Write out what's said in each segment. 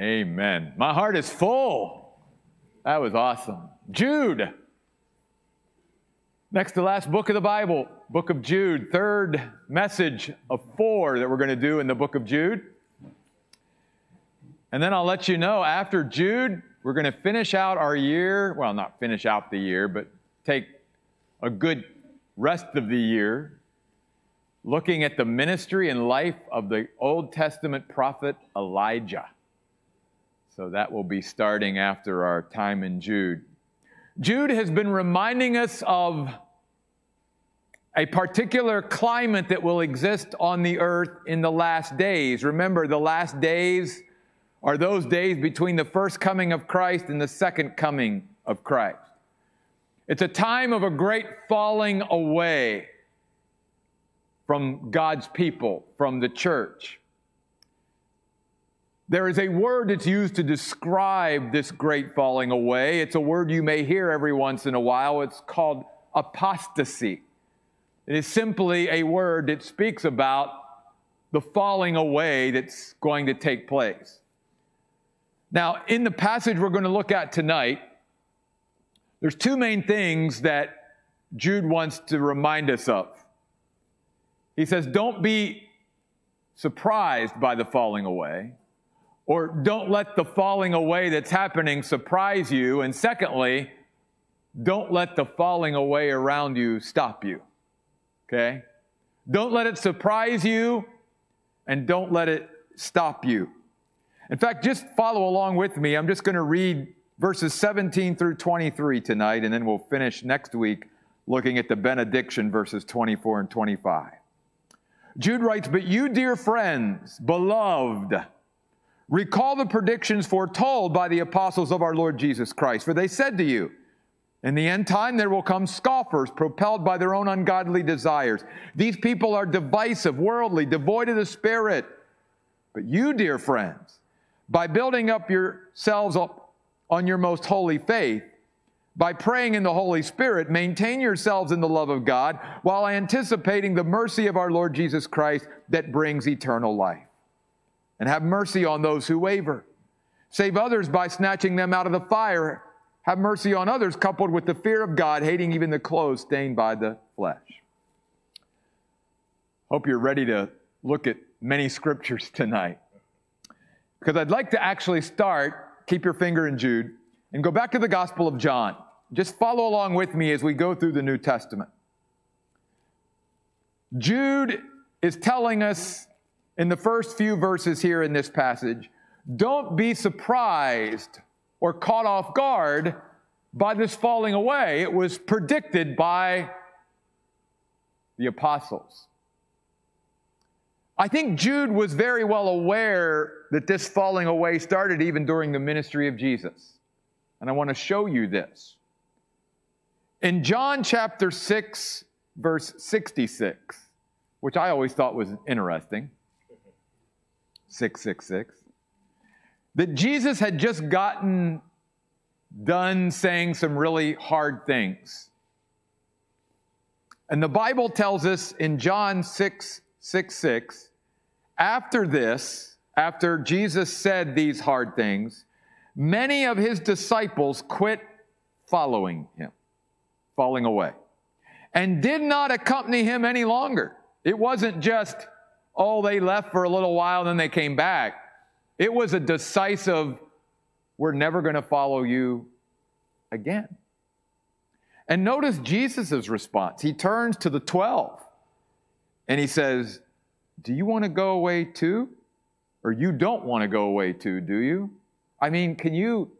Amen. My heart is full. That was awesome. Jude. Next to last book of the Bible, book of Jude, third message of four that we're going to do in the book of Jude. And then I'll let you know after Jude, we're going to finish out our year. Well, not finish out the year, but take a good rest of the year looking at the ministry and life of the Old Testament prophet Elijah. So that will be starting after our time in Jude. Jude has been reminding us of a particular climate that will exist on the earth in the last days. Remember, the last days are those days between the first coming of Christ and the second coming of Christ. It's a time of a great falling away from God's people, from the church. There is a word that's used to describe this great falling away. It's a word you may hear every once in a while. It's called apostasy. It is simply a word that speaks about the falling away that's going to take place. Now, in the passage we're going to look at tonight, there's two main things that Jude wants to remind us of. He says, Don't be surprised by the falling away or don't let the falling away that's happening surprise you. And secondly, don't let the falling away around you stop you. Okay? Don't let it surprise you and don't let it stop you. In fact, just follow along with me. I'm just going to read verses 17 through 23 tonight, and then we'll finish next week looking at the benediction, verses 24 and 25. Jude writes, But you, dear friends, beloved, Recall the predictions foretold by the apostles of our Lord Jesus Christ, for they said to you, in the end time, there will come scoffers, propelled by their own ungodly desires. These people are divisive, worldly, devoid of the Spirit. But you, dear friends, by building up yourselves up on your most holy faith, by praying in the Holy Spirit, maintain yourselves in the love of God while anticipating the mercy of our Lord Jesus Christ that brings eternal life and have mercy on those who waver. Save others by snatching them out of the fire. Have mercy on others, coupled with the fear of God, hating even the clothes stained by the flesh. Hope you're ready to look at many scriptures tonight. Because I'd like to actually start, keep your finger in Jude, and go back to the Gospel of John. Just follow along with me as we go through the New Testament. Jude is telling us in the first few verses here in this passage, don't be surprised or caught off guard by this falling away. It was predicted by the apostles. I think Jude was very well aware that this falling away started even during the ministry of Jesus. And I want to show you this. In John chapter 6, verse 66, which I always thought was interesting, 666. That Jesus had just gotten done saying some really hard things. And the Bible tells us in John 6 6 6, after this, after Jesus said these hard things, many of his disciples quit following him, falling away, and did not accompany him any longer. It wasn't just oh, they left for a little while, then they came back. It was a decisive, we're never going to follow you again. And notice Jesus' response. He turns to the 12 and he says, Do you want to go away too? Or you don't want to go away too, do you? I mean, can you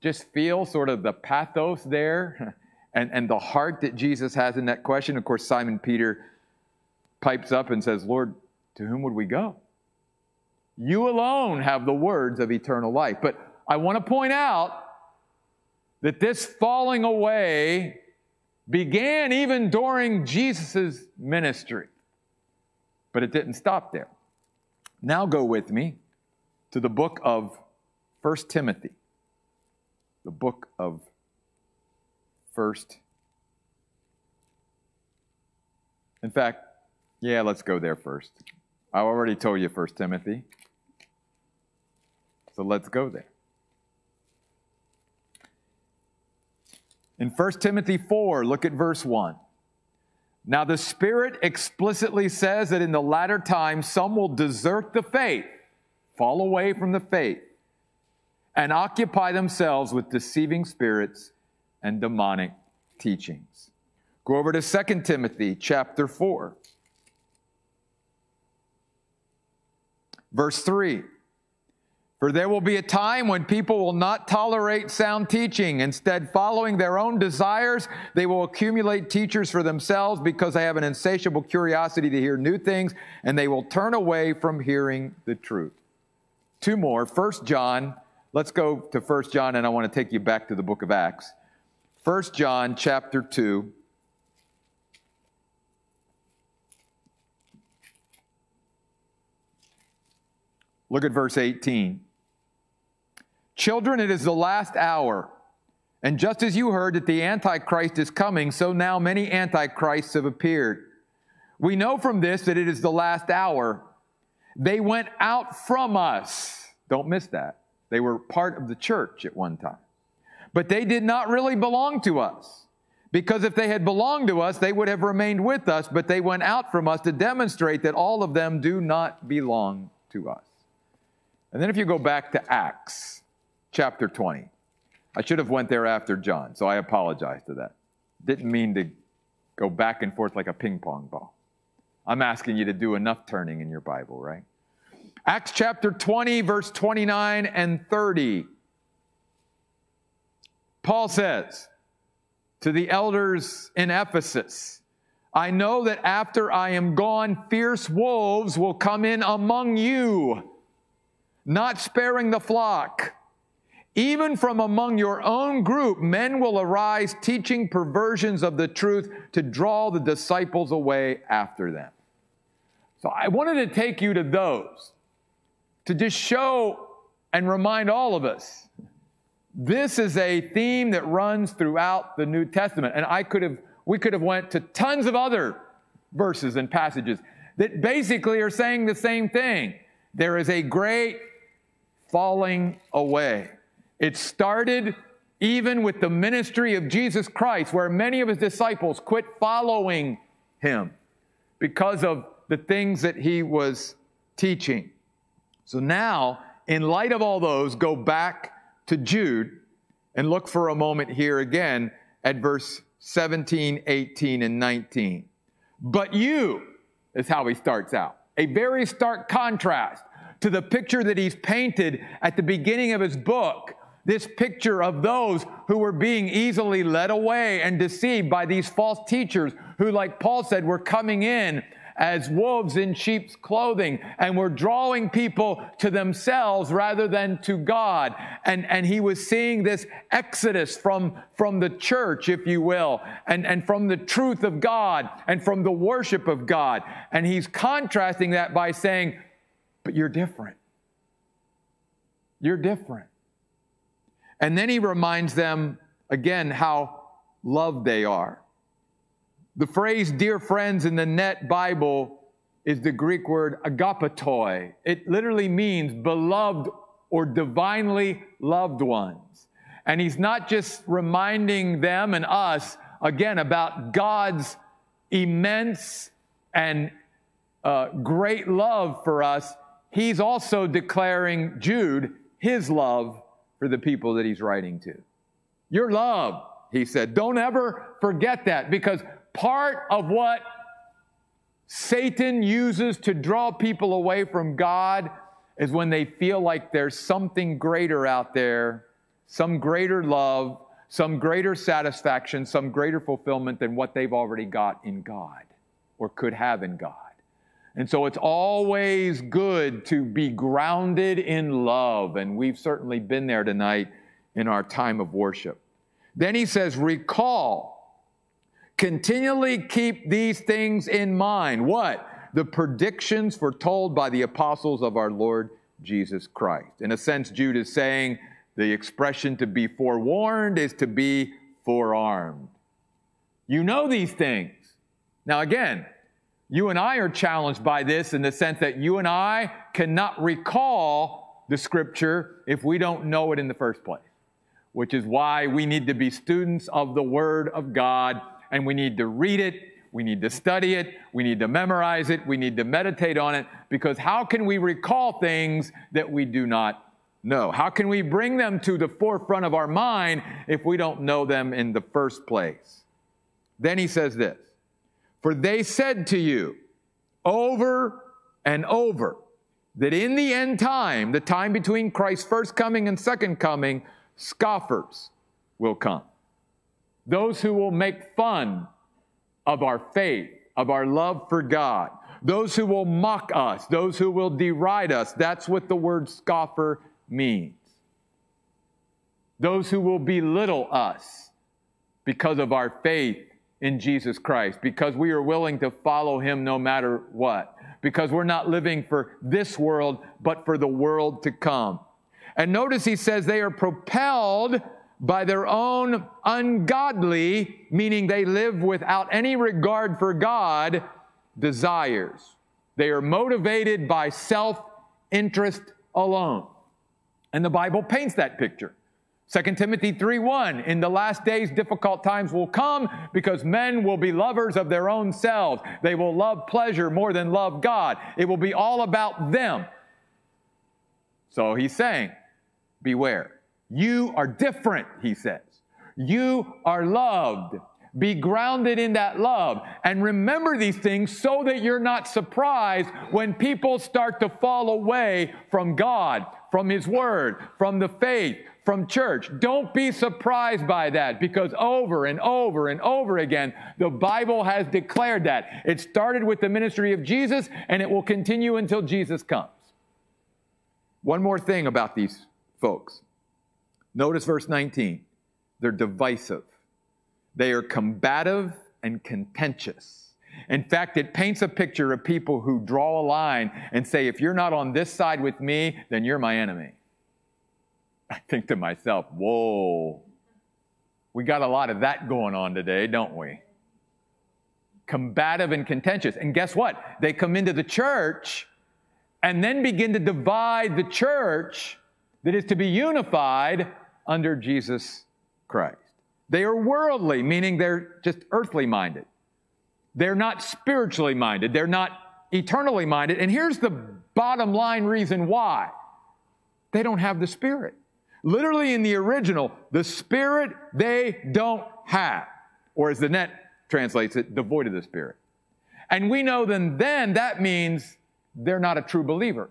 just feel sort of the pathos there and, and the heart that Jesus has in that question? Of course, Simon Peter pipes up and says, Lord, to whom would we go? You alone have the words of eternal life. But I want to point out that this falling away began even during Jesus' ministry. But it didn't stop there. Now go with me to the book of 1 Timothy. The book of 1 In fact, yeah, let's go there first. I already told you, First Timothy. So let's go there. In 1 Timothy 4, look at verse 1. Now, the Spirit explicitly says that in the latter times some will desert the faith, fall away from the faith, and occupy themselves with deceiving spirits and demonic teachings. Go over to 2 Timothy chapter 4. Verse 3 For there will be a time when people will not tolerate sound teaching. Instead, following their own desires, they will accumulate teachers for themselves because they have an insatiable curiosity to hear new things, and they will turn away from hearing the truth. Two more. First John. Let's go to First John, and I want to take you back to the book of Acts. First John chapter 2. Look at verse 18. Children, it is the last hour. And just as you heard that the Antichrist is coming, so now many Antichrists have appeared. We know from this that it is the last hour. They went out from us. Don't miss that. They were part of the church at one time. But they did not really belong to us. Because if they had belonged to us, they would have remained with us, but they went out from us to demonstrate that all of them do not belong to us. And then if you go back to Acts chapter 20, I should have went there after John, so I apologize to that. Didn't mean to go back and forth like a ping pong ball. I'm asking you to do enough turning in your Bible, right? Acts chapter 20, verse 29 and 30. Paul says to the elders in Ephesus, I know that after I am gone, fierce wolves will come in among you not sparing the flock. Even from among your own group, men will arise teaching perversions of the truth to draw the disciples away after them. So I wanted to take you to those to just show and remind all of us this is a theme that runs throughout the New Testament. And I could have, we could have went to tons of other verses and passages that basically are saying the same thing. There is a great falling away. It started even with the ministry of Jesus Christ, where many of his disciples quit following him because of the things that he was teaching. So now, in light of all those, go back to Jude and look for a moment here again at verse 17, 18, and 19. But you is how he starts out. A very stark contrast to the picture that he's painted at the beginning of his book. This picture of those who were being easily led away and deceived by these false teachers who, like Paul said, were coming in as wolves in sheep's clothing and were drawing people to themselves rather than to God. And, and he was seeing this exodus from, from the church, if you will, and, and from the truth of God and from the worship of God. And he's contrasting that by saying, but you're different. You're different. And then he reminds them again how loved they are. The phrase dear friends in the Net Bible is the Greek word agapetoi. It literally means beloved or divinely loved ones. And he's not just reminding them and us again about God's immense and uh, great love for us, he's also declaring Jude his love for the people that he's writing to. Your love, he said. Don't ever forget that because part of what Satan uses to draw people away from God is when they feel like there's something greater out there, some greater love, some greater satisfaction, some greater fulfillment than what they've already got in God or could have in God. And so it's always good to be grounded in love. And we've certainly been there tonight in our time of worship. Then he says, recall, continually keep these things in mind. What? The predictions foretold by the apostles of our Lord Jesus Christ. In a sense, Jude is saying the expression to be forewarned is to be forearmed. You know these things. Now, again, you and I are challenged by this in the sense that you and I cannot recall the scripture if we don't know it in the first place, which is why we need to be students of the Word of God and we need to read it, we need to study it, we need to memorize it, we need to meditate on it, because how can we recall things that we do not know? How can we bring them to the forefront of our mind if we don't know them in the first place? Then he says this For they said to you over and over, that in the end time, the time between Christ's first coming and second coming, scoffers will come. Those who will make fun of our faith, of our love for God, those who will mock us, those who will deride us. That's what the word scoffer means. Those who will belittle us because of our faith in Jesus Christ, because we are willing to follow him no matter what because we're not living for this world, but for the world to come. And notice he says they are propelled by their own ungodly, meaning they live without any regard for God, desires. They are motivated by self interest alone. And the Bible paints that picture. 2 Timothy 3:1 In the last days difficult times will come because men will be lovers of their own selves. They will love pleasure more than love God. It will be all about them. So he's saying, beware. You are different, he says. You are loved. Be grounded in that love and remember these things so that you're not surprised when people start to fall away from God, from His Word, from the faith, from church. Don't be surprised by that because over and over and over again, the Bible has declared that. It started with the ministry of Jesus and it will continue until Jesus comes. One more thing about these folks. Notice verse 19. They're divisive, they are combative and contentious. In fact, it paints a picture of people who draw a line and say, if you're not on this side with me, then you're my enemy. I think to myself, whoa, we got a lot of that going on today, don't we? Combative and contentious. And guess what? They come into the church and then begin to divide the church that is to be unified under Jesus Christ. They are worldly, meaning they're just earthly minded. They're not spiritually minded. They're not eternally minded. And here's the bottom line reason why they don't have the Spirit. Literally in the original, the Spirit they don't have. Or as the net translates it, devoid of the Spirit. And we know then, then that means they're not a true believer.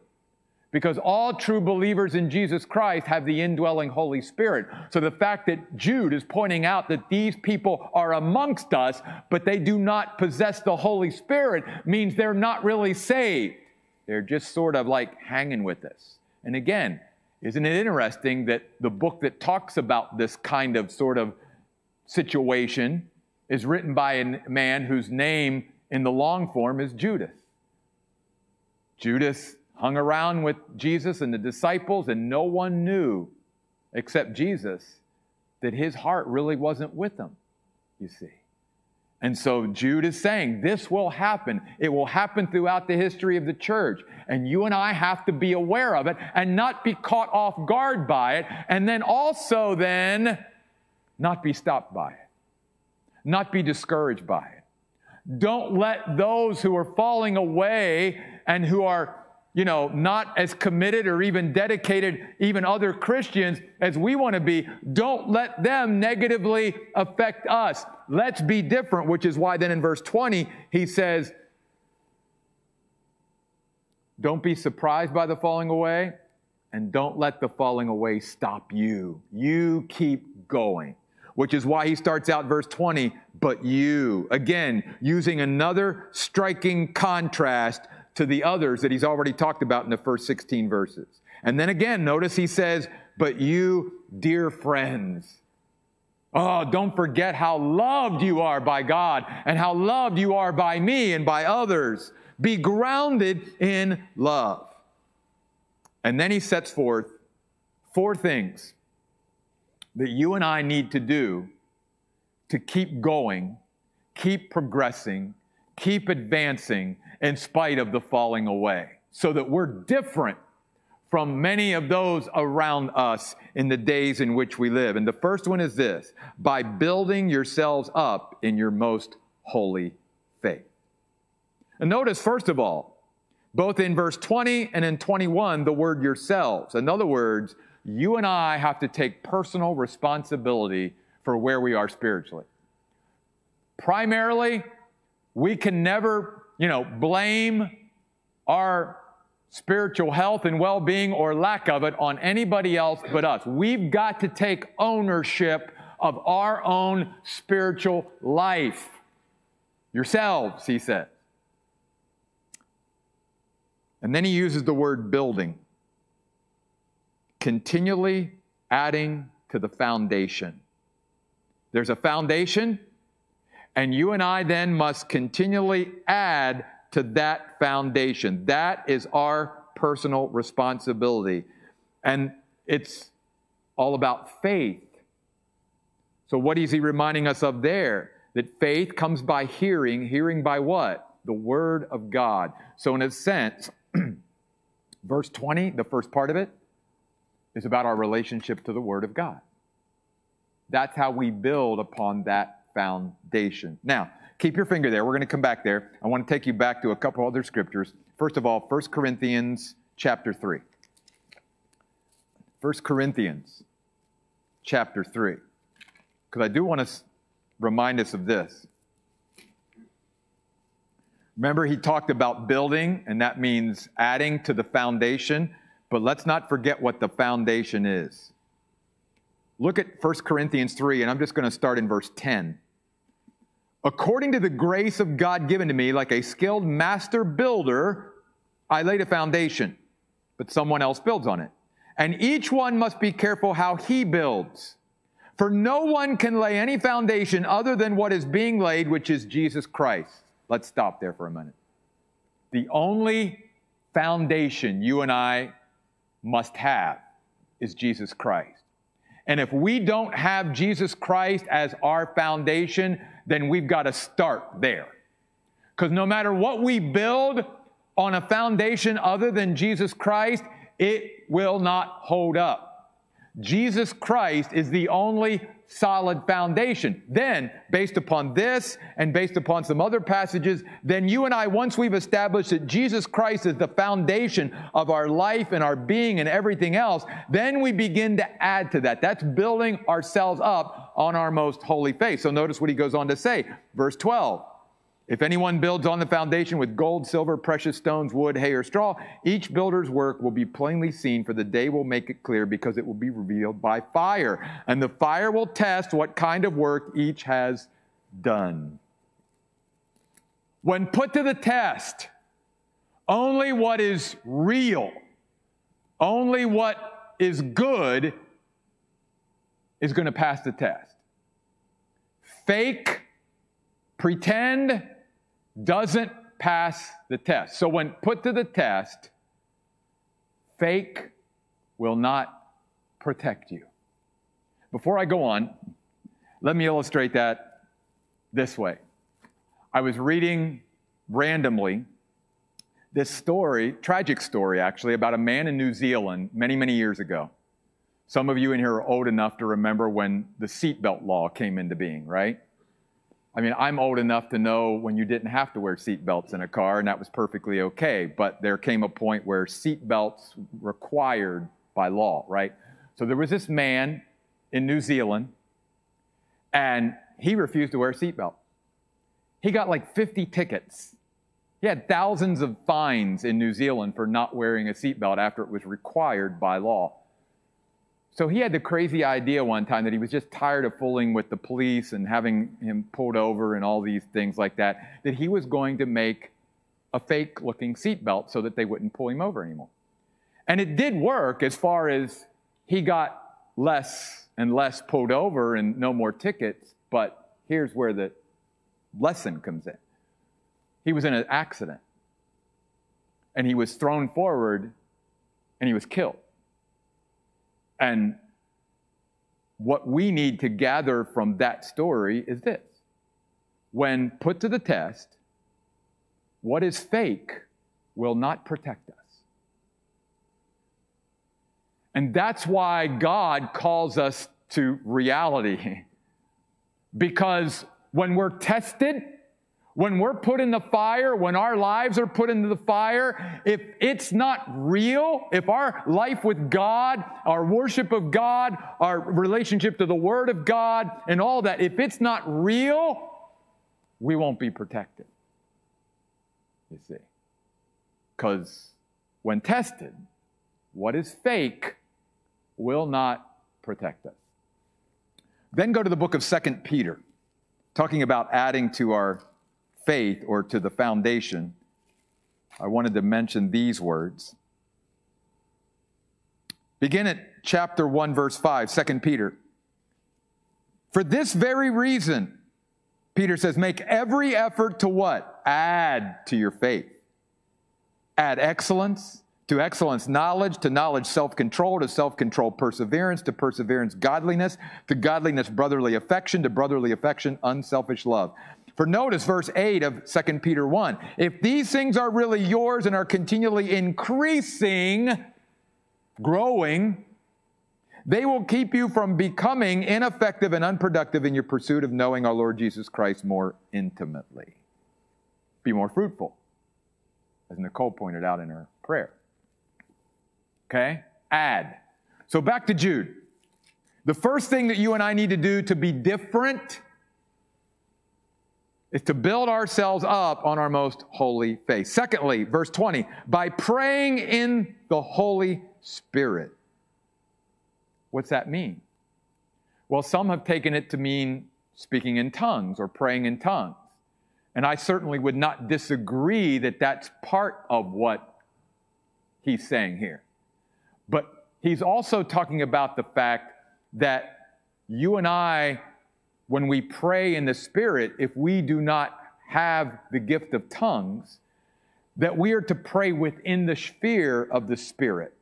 Because all true believers in Jesus Christ have the indwelling Holy Spirit. So the fact that Jude is pointing out that these people are amongst us, but they do not possess the Holy Spirit, means they're not really saved. They're just sort of like hanging with us. And again, isn't it interesting that the book that talks about this kind of sort of situation is written by a man whose name in the long form is Judas? Judas hung around with Jesus and the disciples, and no one knew except Jesus that his heart really wasn't with them, you see. And so Jude is saying this will happen. It will happen throughout the history of the church. And you and I have to be aware of it and not be caught off guard by it. And then also then not be stopped by it. Not be discouraged by it. Don't let those who are falling away and who are you know, not as committed or even dedicated, even other Christians as we want to be, don't let them negatively affect us. Let's be different, which is why then in verse 20, he says, Don't be surprised by the falling away, and don't let the falling away stop you. You keep going which is why he starts out verse 20, but you. Again, using another striking contrast to the others that he's already talked about in the first 16 verses. And then again, notice he says, But you, dear friends, oh, don't forget how loved you are by God and how loved you are by me and by others. Be grounded in love. And then he sets forth four things that you and I need to do to keep going, keep progressing, keep advancing in spite of the falling away, so that we're different from many of those around us in the days in which we live. And the first one is this by building yourselves up in your most holy faith. And notice, first of all, both in verse 20 and in 21, the word yourselves. In other words, you and I have to take personal responsibility for where we are spiritually. Primarily, we can never, you know, blame our spiritual health and well being or lack of it on anybody else but us. We've got to take ownership of our own spiritual life. Yourselves, he said. And then he uses the word building, continually adding to the foundation. There's a foundation, and you and I then must continually add to that foundation. That is our personal responsibility. And it's all about faith. So, what is he reminding us of there? That faith comes by hearing. Hearing by what? The Word of God. So, in a sense, verse 20, the first part of it, is about our relationship to the Word of God. That's how we build upon that foundation. Now, Keep your finger there. We're going to come back there. I want to take you back to a couple other scriptures. First of all, 1 Corinthians chapter 3. 1 Corinthians chapter 3. Because I do want to remind us of this. Remember, he talked about building, and that means adding to the foundation, but let's not forget what the foundation is. Look at 1 Corinthians 3, and I'm just going to start in verse 10. According to the grace of God given to me, like a skilled master builder, I laid a foundation, but someone else builds on it. And each one must be careful how he builds. For no one can lay any foundation other than what is being laid, which is Jesus Christ. Let's stop there for a minute. The only foundation you and I must have is Jesus Christ. And if we don't have Jesus Christ as our foundation, then we've got to start there. Because no matter what we build on a foundation other than Jesus Christ, it will not hold up. Jesus Christ is the only solid foundation. Then, based upon this and based upon some other passages, then you and I, once we've established that Jesus Christ is the foundation of our life and our being and everything else, then we begin to add to that. That's building ourselves up on our most holy faith. So notice what he goes on to say. Verse 12. If anyone builds on the foundation with gold, silver, precious stones, wood, hay, or straw, each builder's work will be plainly seen, for the day will make it clear because it will be revealed by fire. And the fire will test what kind of work each has done. When put to the test, only what is real, only what is good is going to pass the test. Fake, pretend, doesn't pass the test. So, when put to the test, fake will not protect you. Before I go on, let me illustrate that this way. I was reading randomly this story, tragic story actually, about a man in New Zealand many, many years ago. Some of you in here are old enough to remember when the seatbelt law came into being, right? I mean, I'm old enough to know when you didn't have to wear seatbelts in a car, and that was perfectly okay. But there came a point where seatbelts required by law, right? So there was this man in New Zealand, and he refused to wear a seatbelt. He got like 50 tickets. He had thousands of fines in New Zealand for not wearing a seatbelt after it was required by law. So he had the crazy idea one time that he was just tired of fooling with the police and having him pulled over and all these things like that, that he was going to make a fake looking seatbelt so that they wouldn't pull him over anymore. And it did work as far as he got less and less pulled over and no more tickets, but here's where the lesson comes in. He was in an accident and he was thrown forward and he was killed. And what we need to gather from that story is this when put to the test, what is fake will not protect us. And that's why God calls us to reality. Because when we're tested, when we're put in the fire, when our lives are put into the fire, if it's not real, if our life with God, our worship of God, our relationship to the Word of God, and all that, if it's not real, we won't be protected. You see. Because when tested, what is fake will not protect us. Then go to the book of Second Peter, talking about adding to our faith or to the foundation, I wanted to mention these words. Begin at chapter 1, verse 5, 2 Peter. For this very reason, Peter says, make every effort to what? Add to your faith. Add excellence, to excellence knowledge, to knowledge self control, to self control perseverance, to perseverance godliness, to godliness brotherly affection, to brotherly affection unselfish love. For notice verse 8 of 2 Peter 1. If these things are really yours and are continually increasing, growing, they will keep you from becoming ineffective and unproductive in your pursuit of knowing our Lord Jesus Christ more intimately. Be more fruitful, as Nicole pointed out in her prayer. Okay? Add. So back to Jude. The first thing that you and I need to do to be different is to build ourselves up on our most holy faith. Secondly, verse 20, by praying in the Holy Spirit. What's that mean? Well, some have taken it to mean speaking in tongues or praying in tongues. And I certainly would not disagree that that's part of what he's saying here. But he's also talking about the fact that you and I when we pray in the Spirit, if we do not have the gift of tongues, that we are to pray within the sphere of the Spirit.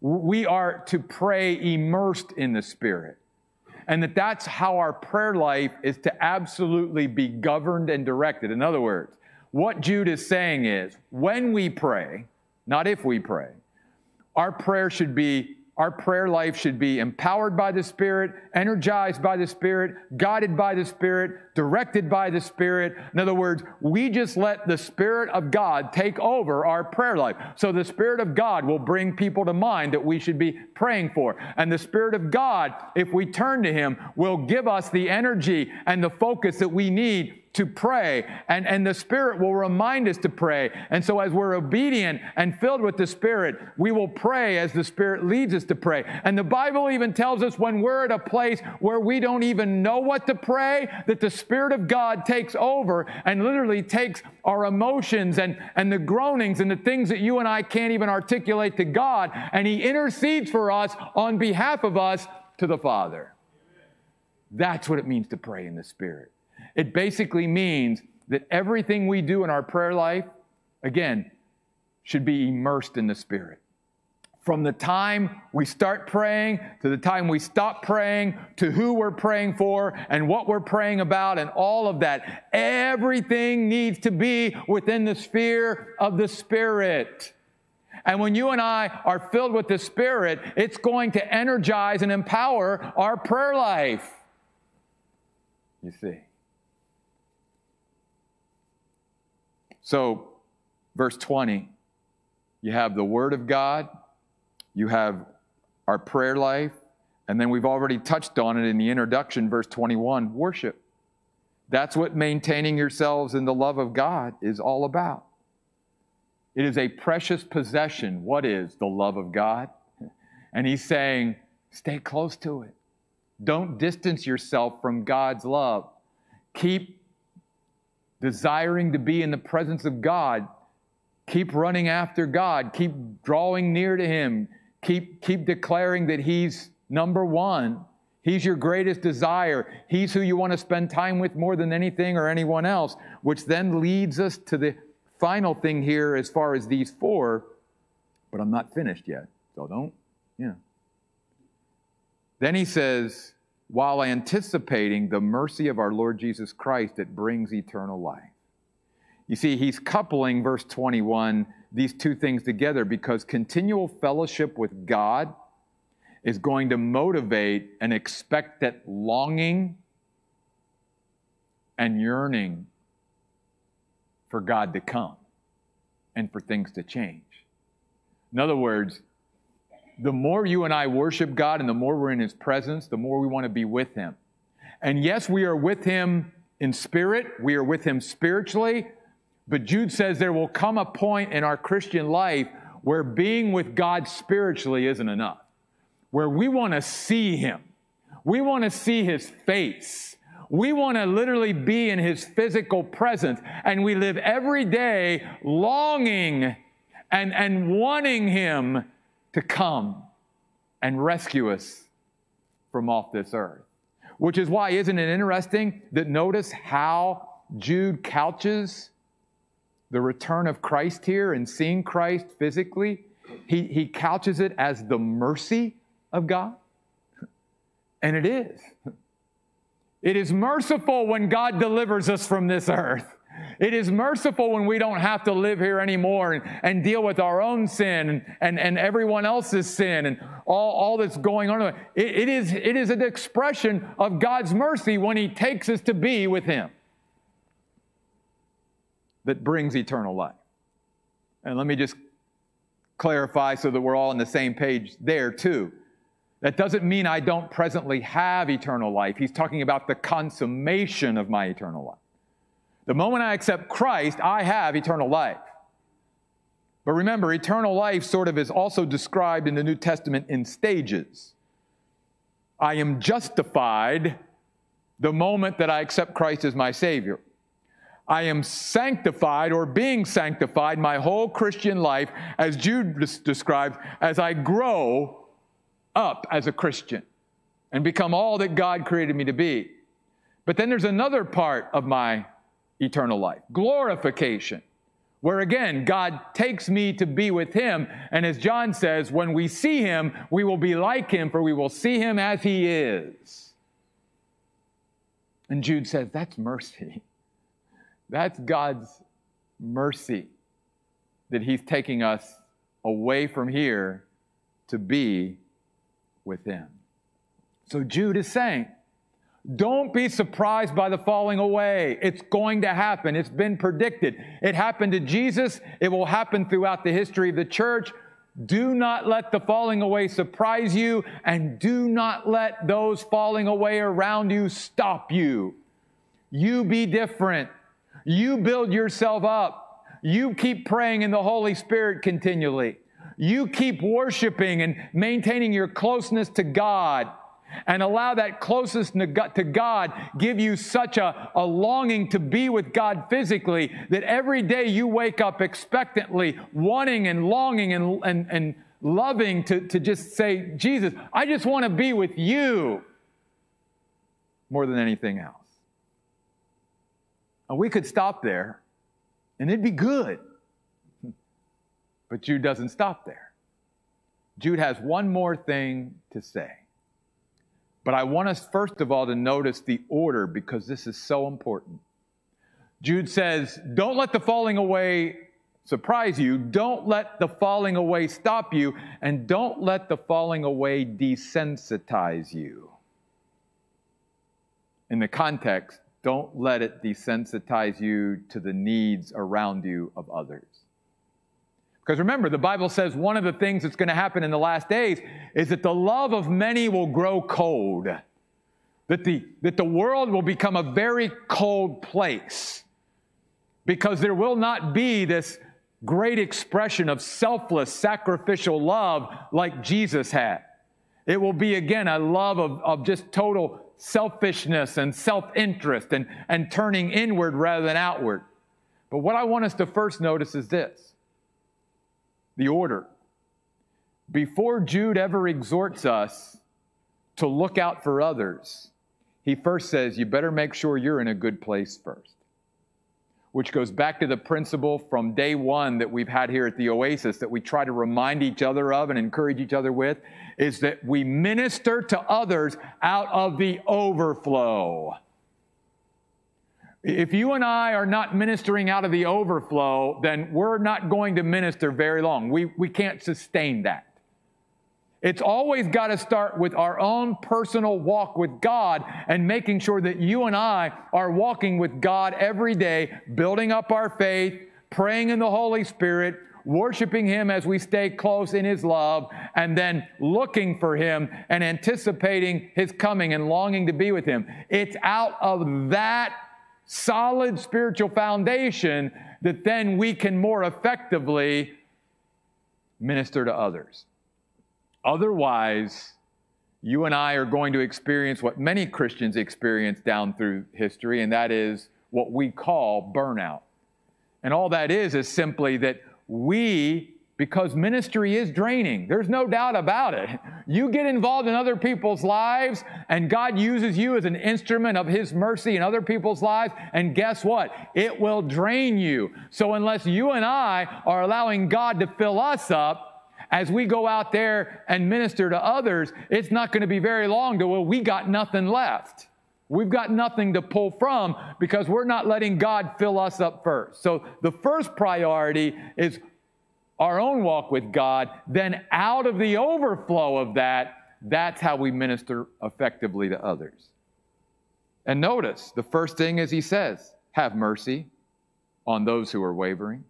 We are to pray immersed in the Spirit. And that that's how our prayer life is to absolutely be governed and directed. In other words, what Jude is saying is when we pray, not if we pray, our prayer should be our prayer life should be empowered by the Spirit, energized by the Spirit, guided by the Spirit, directed by the Spirit. In other words, we just let the Spirit of God take over our prayer life. So the Spirit of God will bring people to mind that we should be praying for. And the Spirit of God, if we turn to Him, will give us the energy and the focus that we need to pray, and, and the Spirit will remind us to pray. And so, as we're obedient and filled with the Spirit, we will pray as the Spirit leads us to pray. And the Bible even tells us when we're at a place where we don't even know what to pray, that the Spirit of God takes over and literally takes our emotions and, and the groanings and the things that you and I can't even articulate to God, and He intercedes for us on behalf of us to the Father. That's what it means to pray in the Spirit. It basically means that everything we do in our prayer life, again, should be immersed in the Spirit. From the time we start praying to the time we stop praying to who we're praying for and what we're praying about and all of that, everything needs to be within the sphere of the Spirit. And when you and I are filled with the Spirit, it's going to energize and empower our prayer life. You see. So, verse 20, you have the Word of God, you have our prayer life, and then we've already touched on it in the introduction, verse 21 worship. That's what maintaining yourselves in the love of God is all about. It is a precious possession. What is the love of God? And he's saying, stay close to it. Don't distance yourself from God's love. Keep desiring to be in the presence of God, keep running after God, keep drawing near to Him, keep, keep declaring that He's number one. He's your greatest desire. He's who you want to spend time with more than anything or anyone else, which then leads us to the final thing here as far as these four, but I'm not finished yet. So don't, yeah. Then he says, while anticipating the mercy of our Lord Jesus Christ that brings eternal life. You see, he's coupling verse 21, these two things together because continual fellowship with God is going to motivate an expectant longing and yearning for God to come and for things to change. In other words, the more you and I worship God and the more we're in His presence, the more we want to be with Him. And yes, we are with Him in spirit, we are with Him spiritually, but Jude says there will come a point in our Christian life where being with God spiritually isn't enough, where we want to see Him, we want to see His face. We want to literally be in his physical presence. And we live every day longing and, and wanting him to come and rescue us from off this earth. Which is why, isn't it interesting that notice how Jude couches the return of Christ here and seeing Christ physically? He, he couches it as the mercy of God. And it is. It is merciful when God delivers us from this earth. It is merciful when we don't have to live here anymore and, and deal with our own sin and, and, and everyone else's sin and all, all that's going on. It, it, is, it is an expression of God's mercy when He takes us to be with Him that brings eternal life. And let me just clarify so that we're all on the same page there, too. That doesn't mean I don't presently have eternal life. He's talking about the consummation of my eternal life. The moment I accept Christ, I have eternal life. But remember, eternal life sort of is also described in the New Testament in stages. I am justified the moment that I accept Christ as my Savior. I am sanctified or being sanctified my whole Christian life, as Jude describes, as I grow up as a Christian and become all that God created me to be. But then there's another part of my eternal life glorification, where again, God takes me to be with Him. And as John says, when we see Him, we will be like Him, for we will see Him as He is. And Jude says, that's mercy. That's God's mercy that He's taking us away from here to be with Him. So Jude is saying, don't be surprised by the falling away. It's going to happen. It's been predicted. It happened to Jesus. It will happen throughout the history of the church. Do not let the falling away surprise you, and do not let those falling away around you stop you. You be different. You build yourself up. You keep praying in the Holy Spirit continually. You keep worshiping and maintaining your closeness to God and allow that closest to God give you such a, a longing to be with God physically that every day you wake up expectantly, wanting and longing and, and, and loving to, to just say, Jesus, I just want to be with you more than anything else. And we could stop there and it'd be good. But Jude doesn't stop there. Jude has one more thing to say. But I want us, first of all, to notice the order because this is so important. Jude says, Don't let the falling away surprise you. Don't let the falling away stop you. And don't let the falling away desensitize you. In the context, don't let it desensitize you to the needs around you of others. Because remember, the Bible says one of the things that's going to happen in the last days is that the love of many will grow cold, that the, that the world will become a very cold place because there will not be this great expression of selfless, sacrificial love like Jesus had. It will be, again, a love of, of just total selfishness and self interest and, and turning inward rather than outward. But what I want us to first notice is this the order. Before Jude ever exhorts us to look out for others, he first says, You better make sure you're in a good place first. Which goes back to the principle from day one that we've had here at the Oasis that we try to remind each other of and encourage each other with is that we minister to others out of the overflow. If you and I are not ministering out of the overflow, then we're not going to minister very long. We, we can't sustain that. It's always got to start with our own personal walk with God and making sure that you and I are walking with God every day, building up our faith, praying in the Holy Spirit, worshiping Him as we stay close in His love, and then looking for Him and anticipating His coming and longing to be with Him. It's out of that solid spiritual foundation that then we can more effectively minister to others. Otherwise, you and I are going to experience what many Christians experience down through history, and that is what we call burnout. And all that is is simply that we, because ministry is draining, there's no doubt about it. You get involved in other people's lives, and God uses you as an instrument of His mercy in other people's lives, and guess what? It will drain you. So, unless you and I are allowing God to fill us up, as we go out there and minister to others, it's not going to be very long to, we got nothing left. We've got nothing to pull from because we're not letting God fill us up first. So the first priority is our own walk with God. Then, out of the overflow of that, that's how we minister effectively to others. And notice the first thing is he says, have mercy on those who are wavering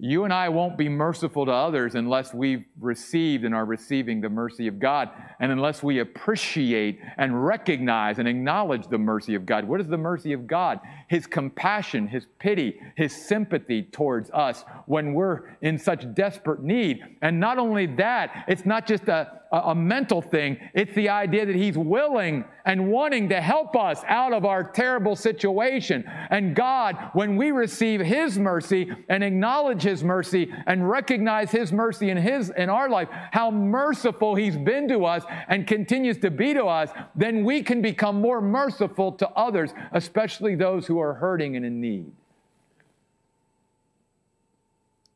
you and I won't be merciful to others unless we've received and are receiving the mercy of God, and unless we appreciate and recognize and acknowledge the mercy of God. What is the mercy of God? His compassion, His pity, His sympathy towards us when we're in such desperate need. And not only that, it's not just a, a, mental thing, it's the idea that He's willing and wanting to help us out of our terrible situation. And God, when we receive His mercy and acknowledge His mercy and recognize His mercy in His in our life, how merciful He's been to us and continues to be to us, then we can become more merciful to others, especially those who are hurting and in need.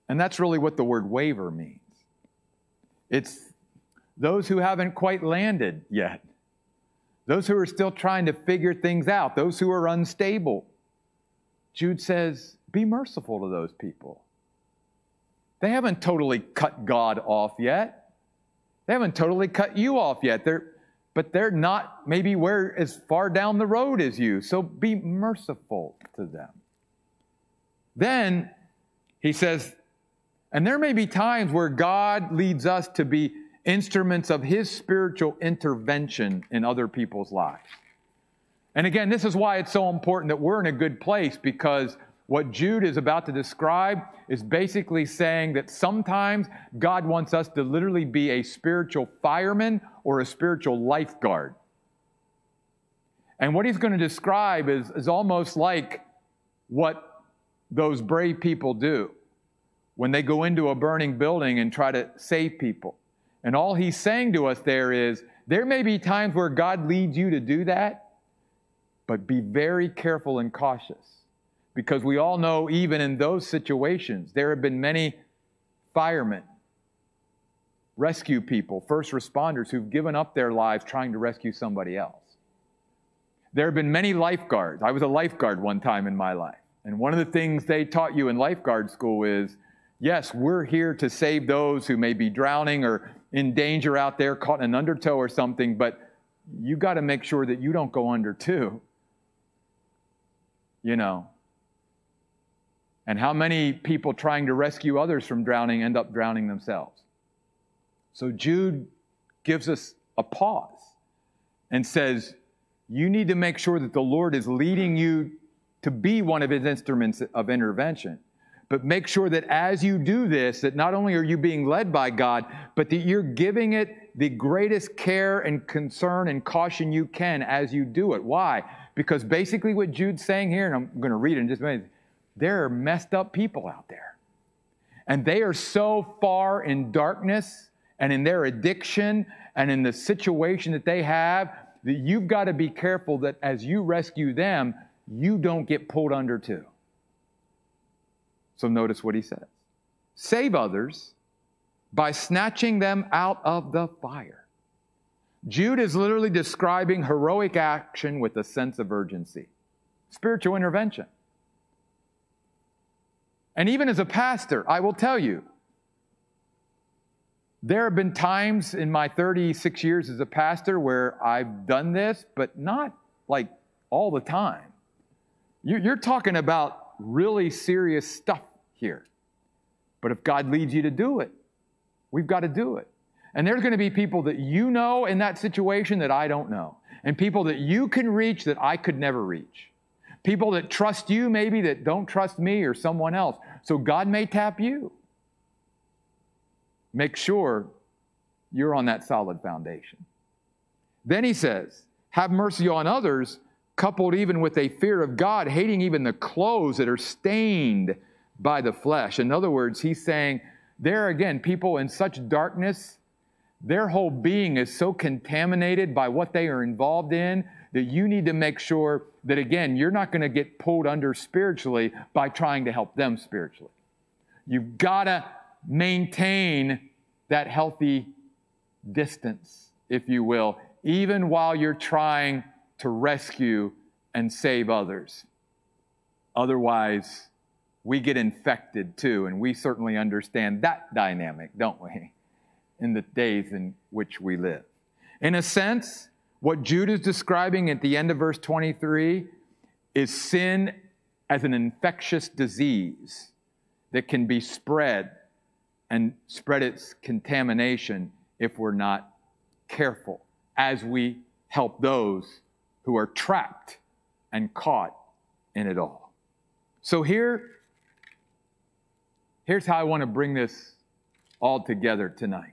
And that's really what the word waver means. It's those who haven't quite landed yet, those who are still trying to figure things out, those who are unstable. Jude says, be merciful to those people. They haven't totally cut God off yet. They haven't totally cut you off yet. They're, but they're not maybe where as far down the road as you. So be merciful to them. Then he says, and there may be times where God leads us to be instruments of His spiritual intervention in other people's lives. And again, this is why it's so important that we're in a good place because what Jude is about to describe is basically saying that sometimes God wants us to literally be a spiritual fireman or a spiritual lifeguard. And what he's going to describe is, is almost like what those brave people do when they go into a burning building and try to save people. And all he's saying to us there is there may be times where God leads you to do that, but be very careful and cautious. Because we all know, even in those situations, there have been many firemen, rescue people, first responders who've given up their lives trying to rescue somebody else. There have been many lifeguards. I was a lifeguard one time in my life. And one of the things they taught you in lifeguard school is yes, we're here to save those who may be drowning or in danger out there, caught in an undertow or something, but you got to make sure that you don't go under too. You know. And how many people trying to rescue others from drowning end up drowning themselves? So Jude gives us a pause and says, You need to make sure that the Lord is leading you to be one of his instruments of intervention. But make sure that as you do this, that not only are you being led by God, but that you're giving it the greatest care and concern and caution you can as you do it. Why? Because basically what Jude's saying here, and I'm going to read it in just a minute, there are messed up people out there. And they are so far in darkness and in their addiction and in the situation that they have that you've got to be careful that as you rescue them, you don't get pulled under too. So notice what he says save others by snatching them out of the fire. Jude is literally describing heroic action with a sense of urgency, spiritual intervention. And even as a pastor, I will tell you, There have been times in my 36 years as a pastor where I've done this, but not like all the time. You're talking about really serious stuff here. But if God leads you to do it, we've got to do it. And there's going to be people that you know in that situation that I don't know, and people that you can reach that I could never reach. People that trust you, maybe that don't trust me or someone else. So God may tap you. Make sure you're on that solid foundation. Then he says, Have mercy on others, coupled even with a fear of God, hating even the clothes that are stained by the flesh. In other words, he's saying, there again, people in such darkness, their whole being is so contaminated by what they are involved in that you need to make sure that, again, you're not going to get pulled under spiritually by trying to help them spiritually. You've got to maintain that healthy distance, if you will, even while you're trying to rescue and save others. Otherwise, we get infected too, and we certainly understand that dynamic, don't we, in the days in which we live. In a sense, what Jude is describing at the end of verse 23 is sin as an infectious disease that can be spread and spread its contamination if we're not careful as we help those who are trapped and caught in it all. So here, here's how I want to bring this all together tonight.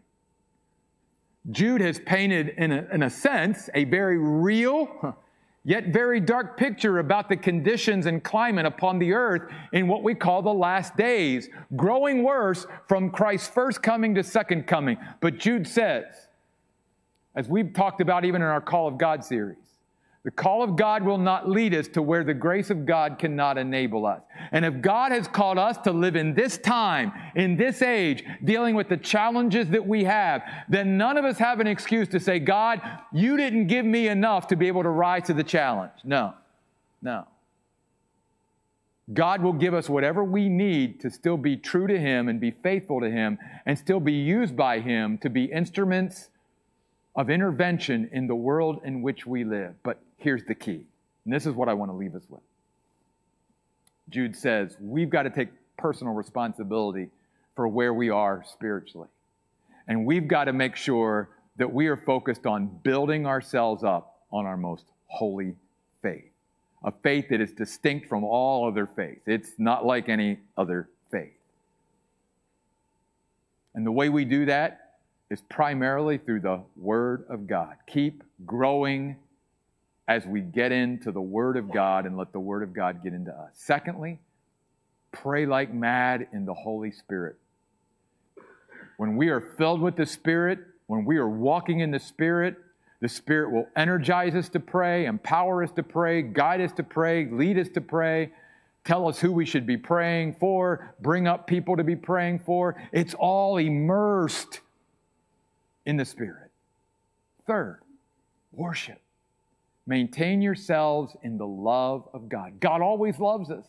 Jude has painted, in a, in a sense, a very real, yet very dark picture about the conditions and climate upon the earth in what we call the last days, growing worse from Christ's first coming to second coming. But Jude says, as we've talked about even in our Call of God series, the call of God will not lead us to where the grace of God cannot enable us. And if God has called us to live in this time, in this age, dealing with the challenges that we have, then none of us have an excuse to say, God, you didn't give me enough to be able to rise to the challenge. No, no. God will give us whatever we need to still be true to Him and be faithful to Him and still be used by Him to be instruments of intervention in the world in which we live. But here's the key, and this is what I want to leave us with. Jude says, we've got to take personal responsibility for where we are spiritually. And we've got to make sure that we are focused on building ourselves up on our most holy faith, a faith that is distinct from all other faiths. It's not like any other faith. And the way we do that is primarily through the Word of God. Keep growing as we get into the Word of God and let the Word of God get into us. Secondly, pray like mad in the Holy Spirit. When we are filled with the Spirit, when we are walking in the Spirit, the Spirit will energize us to pray, empower us to pray, guide us to pray, lead us to pray, tell us who we should be praying for, bring up people to be praying for. It's all immersed in the Spirit. Third, worship. Maintain yourselves in the love of God. God always loves us.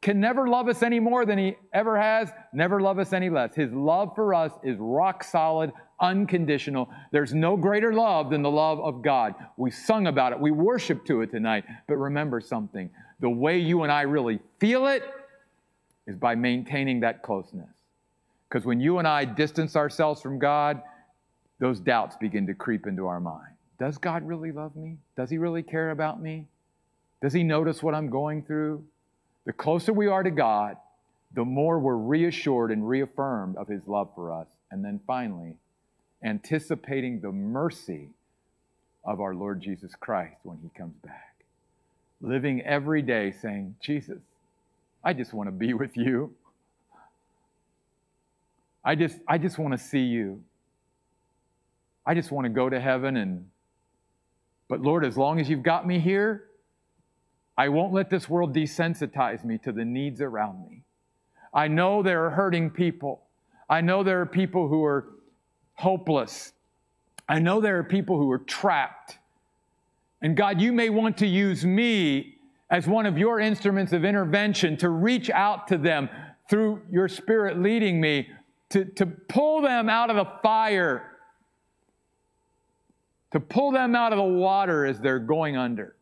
Can never love us any more than He ever has, never love us any less. His love for us is rock solid, unconditional. There's no greater love than the love of God. We sung about it, we worship to it tonight. But remember something the way you and I really feel it is by maintaining that closeness. Because when you and I distance ourselves from God, those doubts begin to creep into our mind. Does God really love me? Does He really care about me? Does He notice what I'm going through? The closer we are to God, the more we're reassured and reaffirmed of His love for us. And then finally, anticipating the mercy of our Lord Jesus Christ when He comes back. Living every day saying, Jesus, I just want to be with you. I just, I just want to see you. I just want to go to heaven and but Lord, as long as you've got me here, I won't let this world desensitize me to the needs around me. I know there are hurting people. I know there are people who are hopeless. I know there are people who are trapped. And God, you may want to use me as one of your instruments of intervention to reach out to them through your spirit leading me to, to pull them out of the fire, to pull them out of the water as they're going under.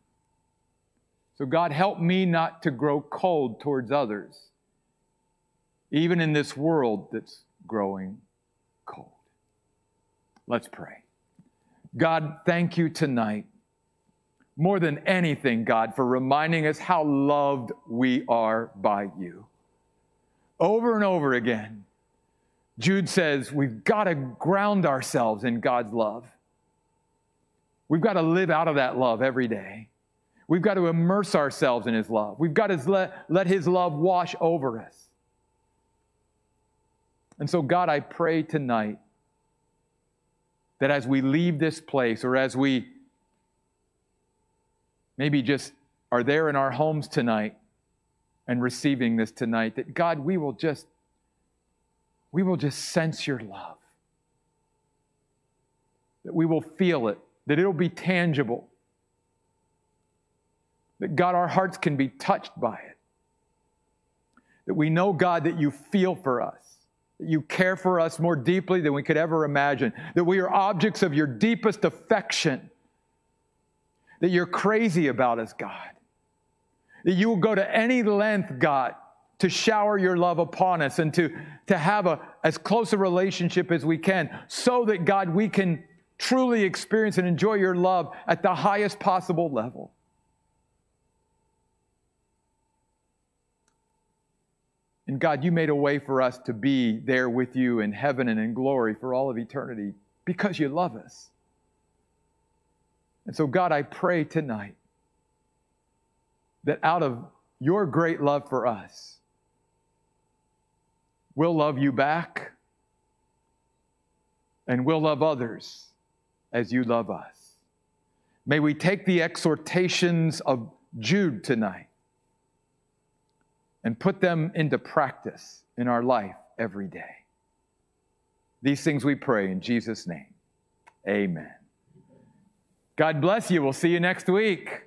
So, God, help me not to grow cold towards others, even in this world that's growing cold. Let's pray. God, thank you tonight, more than anything, God, for reminding us how loved we are by you. Over and over again, Jude says we've got to ground ourselves in God's love. We've got to live out of that love every day. We've got to immerse ourselves in His love. We've got to let, let His love wash over us. And so, God, I pray tonight that as we leave this place or as we maybe just are there in our homes tonight and receiving this tonight, that God, we will just we will just sense your love. That we will feel it, that it'll be tangible. That God, our hearts can be touched by it. That we know, God, that you feel for us, that you care for us more deeply than we could ever imagine, that we are objects of your deepest affection, that you're crazy about us, God, that you will go to any length, God, to shower your love upon us and to, to have a, as close a relationship as we can so that, God, we can truly experience and enjoy your love at the highest possible level. And God, you made a way for us to be there with you in heaven and in glory for all of eternity because you love us. And so, God, I pray tonight that out of your great love for us, we'll love you back and we'll love others as you love us. May we take the exhortations of Jude tonight and put them into practice in our life every day. These things we pray in Jesus' name. Amen. God bless you. We'll see you next week.